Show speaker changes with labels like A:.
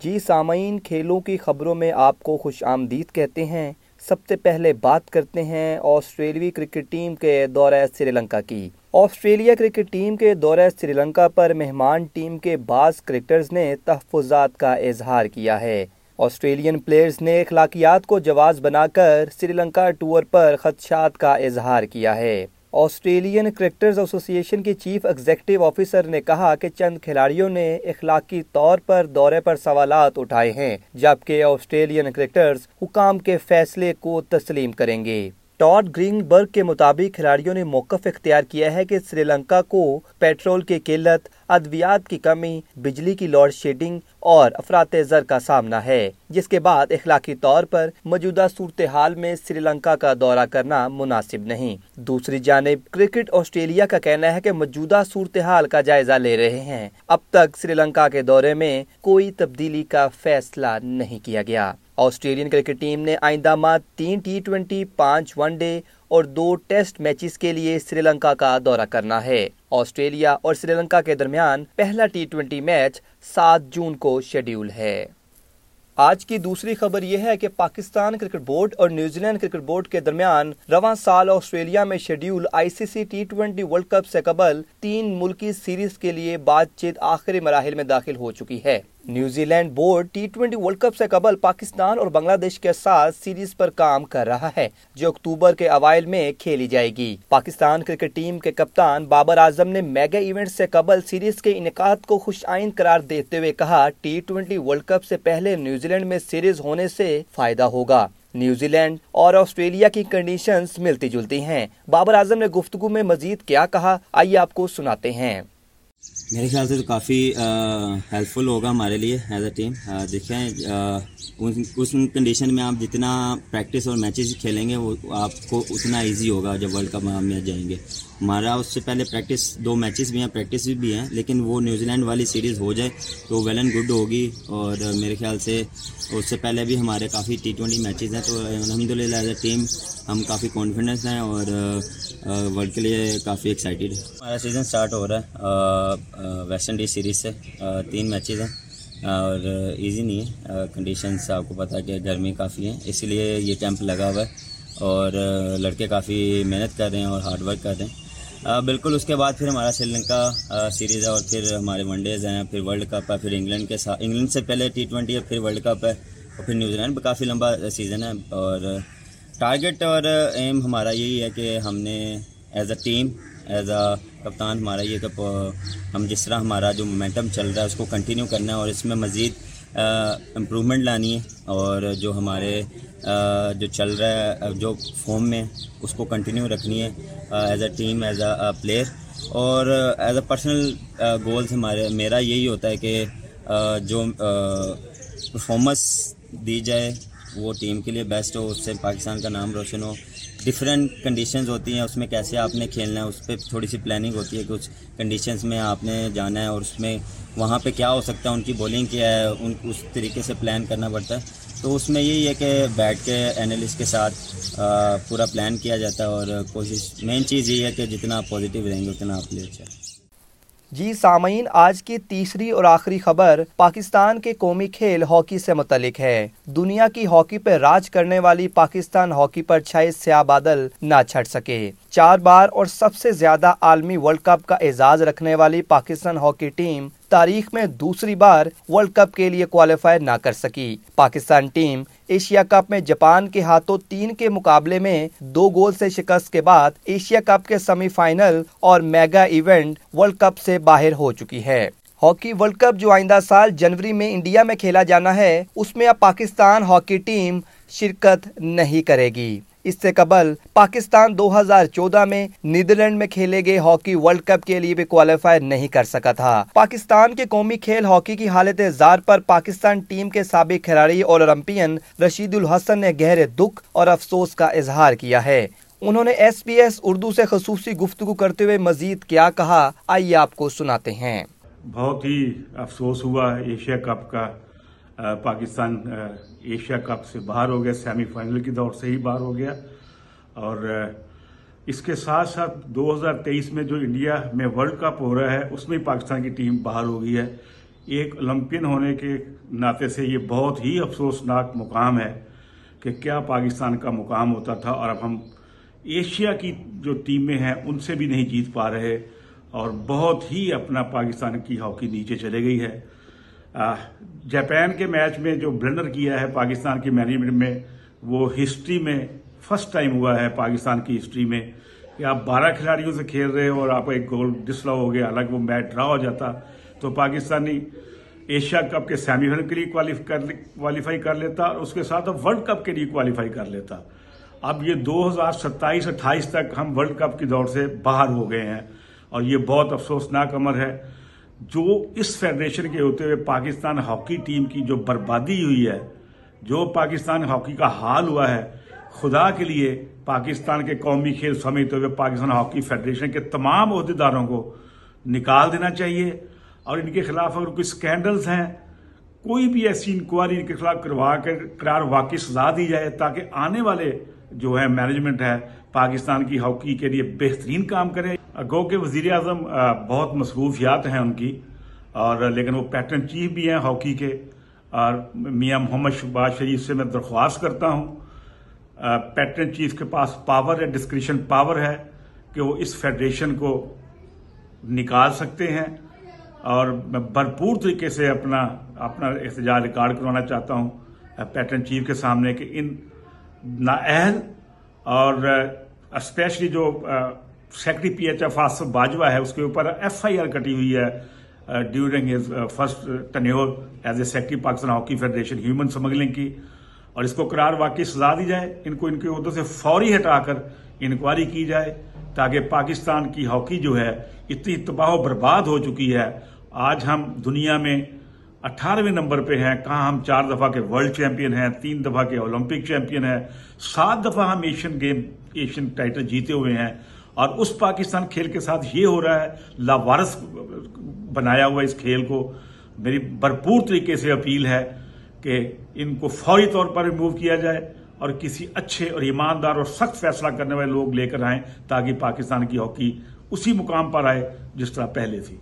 A: جی سامعین، کھیلوں کی خبروں میں آپ کو خوش آمدید کہتے ہیں۔ سب سے پہلے بات کرتے ہیں آسٹریلوی کرکٹ ٹیم کے دورہ سری لنکا کی۔ آسٹریلیا کرکٹ ٹیم کے دورہ سری لنکا پر مہمان ٹیم کے بعض کرکٹرز نے تحفظات کا اظہار کیا ہے۔ آسٹریلین پلیئرز نے اخلاقیات کو جواز بنا کر سری لنکا ٹور پر خدشات کا اظہار کیا ہے۔ آسٹریلین کرکٹرز ایسوسی ایشن کی چیف ایگزیکٹو آفیسر نے کہا کہ چند کھلاڑیوں نے اخلاقی طور پر دورے پر سوالات اٹھائے ہیں، جبکہ آسٹریلین کرکٹرز حکام کے فیصلے کو تسلیم کریں گے۔ ٹاڈ گرین برگ کے مطابق کھلاڑیوں نے موقف اختیار کیا ہے کہ سری لنکا کو پیٹرول کی قلت، ادویات کی کمی، بجلی کی لوڈ شیڈنگ اور افراد زر کا سامنا ہے، جس کے بعد اخلاقی طور پر موجودہ صورتحال میں سری لنکا کا دورہ کرنا مناسب نہیں۔ دوسری جانب، کرکٹ آسٹریلیا کا کہنا ہے کہ موجودہ صورتحال کا جائزہ لے رہے ہیں۔ اب تک سری لنکا کے دورے میں کوئی تبدیلی کا فیصلہ نہیں کیا گیا۔ آسٹریلین کرکٹ ٹیم نے آئندہ ماہ تین ٹی ٹوینٹی پانچ ون ڈے اور دو ٹیسٹ میچز کے لیے سری لنکا کا دورہ کرنا ہے۔ آسٹریلیا اور سری لنکا کے درمیان پہلا ٹی ٹوینٹی میچ سات جون کو شیڈیول ہے۔ آج کی دوسری خبر یہ ہے کہ پاکستان کرکٹ بورڈ اور نیوزی لینڈ کرکٹ بورڈ کے درمیان رواں سال آسٹریلیا میں schedule I C C T twenty World Cup سے قبل تین ملکی سیریز کے لیے بات چیت آخری مراحل میں داخل ہو چکی ہے۔ New Zealand board T twenty World Cup سے قبل پاکستان اور بنگلہ دیش کے ساتھ سیریز پر کام کر رہا ہے، جو اکتوبر کے اوائل میں کھیلی جائے گی۔ پاکستان کرکٹ ٹیم کے کپتان بابر اعظم نے میگا ایونٹ سے قبل سیریز کے انعقاد کو خوش آئند قرار دیتے ہوئے کہا، ٹی ٹوینٹی ورلڈ کپ سے پہلے نیوزی لینڈ میں سیریز ہونے سے فائدہ ہوگا۔ نیوزی لینڈ اور آسٹریلیا کی کنڈیشنز ملتی جلتی ہیں۔ بابر اعظم نے گفتگو میں مزید کیا، کہا، آئیے آپ کو سناتے ہیں۔
B: میرے خیال سے تو کافی ہیلپ فل ہوگا ہمارے لیے ایز اے ٹیم دیکھیں اس کنڈیشن میں آپ جتنا پریکٹس اور میچز کھیلیں گے، وہ آپ کو اتنا ایزی ہوگا جب ورلڈ کپ میں جائیں گے. ہمارا اس سے پہلے پریکٹس دو میچز بھی ہیں پریکٹس بھی ہیں، لیکن وہ نیوزی لینڈ والی سیریز ہو جائے تو ویل اینڈ گڈ ہوگی اور میرے خیال سے اس سے پہلے بھی ہمارے کافی ٹی ٹوینٹی میچز ہیں تو الحمد للہ ایز اے ٹیم ہم کافی کانفیڈنس ہیں اور ورلڈ کے لیے کافی ایکسائٹیڈ ہے۔ ہمارا سیزن سٹارٹ ہو رہا ہے۔ ویسٹ انڈیز سیریز سے تین میچز ہیں۔ اور ایزی نہیں ہے۔ کنڈیشنس آپ کو پتہ ہے کہ گرمی کافی ہے اسی لیے یہ کیمپ لگا ہوا ہے۔ اور لڑکے کافی محنت کر رہے ہیں اور ہارڈ ورک کر رہے ہیں۔ بالکل اس کے بعد پھر ہمارا سری لنکا سیریز ہے اور پھر ہمارے ون ڈیز ہیں، پھر ورلڈ کپ ہے، پھر انگلینڈ کے ساتھ انگلینڈ سے پہلے ٹی ٹوینٹی ہے، پھر ورلڈ کپ ہے اور پھر نیوزی لینڈ کافی لمبا سیزن ہے۔ اور ٹارگیٹ اور ایم ہمارا یہی ہے کہ ہم نے as a team, as a کپتان ہمارا یہ کہ ہم جس طرح ہمارا جو مومنٹم چل رہا ہے اس کو کنٹینیو کرنا ہے اور اس میں مزید امپرومنٹ لانی ہے اور جو ہمارے جو چل رہا ہے، جو فارم میں اس کو کنٹینیو رکھنی ہے as a team as a player اور ایز اے پرسنل گولز ہمارے، میرا یہی ہوتا ہے کہ جو پرفارمنس دی جائے وہ ٹیم کے لیے بیسٹ ہو، اس سے پاکستان کا نام روشن ہو۔ ڈفرینٹ کنڈیشنز ہوتی ہیں، اس میں کیسے آپ نے کھیلنا ہے، اس پہ تھوڑی سی پلاننگ ہوتی ہے، کچھ کنڈیشنز میں آپ نے جانا ہے اور اس میں وہاں پہ کیا ہو سکتا ہے، ان کی بولنگ کیا ہے، ان اس طریقے سے پلان کرنا پڑتا ہے۔ تو اس میں یہی ہے کہ بیٹھ کے اینالسٹ کے ساتھ پورا پلان کیا جاتا ہے اور کوشش مین چیز یہی ہے کہ جتنا آپ پازیٹیو رہیں گے، اتنا آپ لیے اچھا۔
A: جی سامعین، آج کی تیسری اور آخری خبر پاکستان کے قومی کھیل ہاکی سے متعلق ہے۔ دنیا کی ہاکی پر راج کرنے والی پاکستان ہاکی پر چھائے سیاہ بادل نہ چھٹ سکے۔ چار بار اور سب سے زیادہ عالمی ورلڈ کپ کا اعزاز رکھنے والی پاکستان ہاکی ٹیم تاریخ میں دوسری بار ورلڈ کپ کے لیے کوالیفائی نہ کر سکی۔ پاکستان ٹیم ایشیا کپ میں جاپان کے ہاتھوں تین کے مقابلے میں دو گول سے شکست کے بعد ایشیا کپ کے سیمی فائنل اور میگا ایونٹ ورلڈ کپ سے باہر ہو چکی ہے۔ ہاکی ورلڈ کپ جو آئندہ سال جنوری میں انڈیا میں کھیلا جانا ہے، اس میں اب پاکستان ہاکی ٹیم شرکت نہیں کرے گی۔ اس سے قبل پاکستان دو ہزار چودہ میں نیدرلینڈ میں کھیلے گئے ہاکی ورلڈ کپ کے لیے بھی کوالیفائی نہیں کر سکا تھا۔ پاکستان کے قومی کھیل ہاکی کی حالت زار پر پاکستان ٹیم کے سابق کھلاڑی اور اولمپئن رشید الحسن نے گہرے دکھ اور افسوس کا اظہار کیا ہے۔ انہوں نے ایس پی ایس اردو سے خصوصی گفتگو کرتے ہوئے مزید کیا کہا۔ آئیے آپ کو سناتے ہیں۔
C: بہت ہی افسوس ہوا ایشیا کپ کا۔ پاکستان ایشیا کپ سے باہر ہو گیا، سیمی فائنل کی دور سے ہی باہر ہو گیا۔ اور اس کے ساتھ ساتھ دو ہزار تیئیس میں جو انڈیا میں ورلڈ کپ ہو رہا ہے، اس میں پاکستان کی ٹیم باہر ہو گئی ہے۔ ایک اولمپئن ہونے کے ناطے سے یہ بہت ہی افسوسناک مقام ہے کہ کیا پاکستان کا مقام ہوتا تھا۔ اور اب ہم ایشیا کی جو ٹیمیں ہیں، ان سے بھی نہیں جیت پا رہے۔ اور بہت ہی اپنا پاکستان کی ہاکی نیچے چلے گئی ہے۔ جاپان کے میچ میں جو بلنڈر کیا ہے پاکستان کی مینجمنٹ میں، وہ ہسٹری میں فرسٹ ٹائم ہوا ہے پاکستان کی ہسٹری میں۔ کہ آپ بارہ کھلاڑیوں سے کھیل رہے ہو اور آپ ایک گول ڈسلا ہو گیا الگ وہ میچ ڈرا ہو جاتا۔ تو پاکستانی ایشیا کپ کے سیمی فائنل کے لیے کوالیفائی کر لیتا اور اس کے ساتھ اب ورلڈ کپ کے لیے کوالیفائی کر لیتا۔ اب یہ دو ہزار ستائیس اٹھائیس تک ہم ورلڈ کپ کی دور سے باہر ہو گئے ہیں اور یہ بہت افسوسناک عمر ہے۔ جو اس فیڈریشن کے ہوتے ہوئے پاکستان ہاکی ٹیم کی جو بربادی ہوئی ہے، جو پاکستان ہاکی کا حال ہوا ہے، خدا کے لیے پاکستان کے قومی کھیل سمجھتے ہوئے پاکستان ہاکی فیڈریشن کے تمام عہدیداروں کو نکال دینا چاہیے۔ اور ان کے خلاف اگر کوئی سکینڈلز ہیں، کوئی بھی ایسی انکوائری ان کے خلاف کروا کر، قرار واقعی سزا دی جائے تاکہ آنے والے جو ہے مینجمنٹ ہے، پاکستان کی ہاکی کے لیے بہترین کام کرے۔ گو کہ وزیر اعظم بہت مصروفیات ہیں ان کی، اور لیکن وہ پیٹرن چیف بھی ہیں ہاکی کے۔ اور میاں محمد شباز شریف سے میں درخواست کرتا ہوں پیٹرن چیف کے پاس پاور ہے ڈسکریشن پاور ہے کہ وہ اس فیڈریشن کو نکال سکتے ہیں۔ اور میں بھرپور طریقے سے اپنا اپنا احتجاج ریکارڈ کروانا چاہتا ہوں پیٹرن چیف کے سامنے کہ ان نااہل اور اسپیشلی جو secretary P H F Asif Bajwa ہے، اس کے اوپر ایف آئی آر کٹی ہوئی ہے during his first tenure as a secretary Pakistan hockey federation human smuggling کی، اور اس کو قرار واقعی سزا دی جائے، ان کو، ان کے عہدوں سے فوری ہٹا کر انکوائری کی جائے، تاکہ پاکستان کی ہاکی جو ہے اتنی تباہ و برباد ہو چکی ہے، آج ہم دنیا میں اٹھارہویں نمبر پہ ہیں، کہاں ہم چار دفعہ کے ورلڈ چیمپئن ہیں، تین دفعہ کے اولمپک چیمپئن ہیں، سات دفعہ ہم ایشین گیم، ایشین ٹائٹل جیتے ہوئے ہیں۔ اور اس پاکستان کھیل کے ساتھ یہ ہو رہا ہے، لاوارس بنایا ہوا اس کھیل کو۔ میری بھرپور طریقے سے اپیل ہے کہ ان کو فوری طور پر ریموو کیا جائے اور کسی اچھے اور ایماندار اور سخت فیصلہ کرنے والے لوگ لے کر آئیں تاکہ پاکستان کی ہاکی اسی مقام پر آئے جس طرح پہلے تھی۔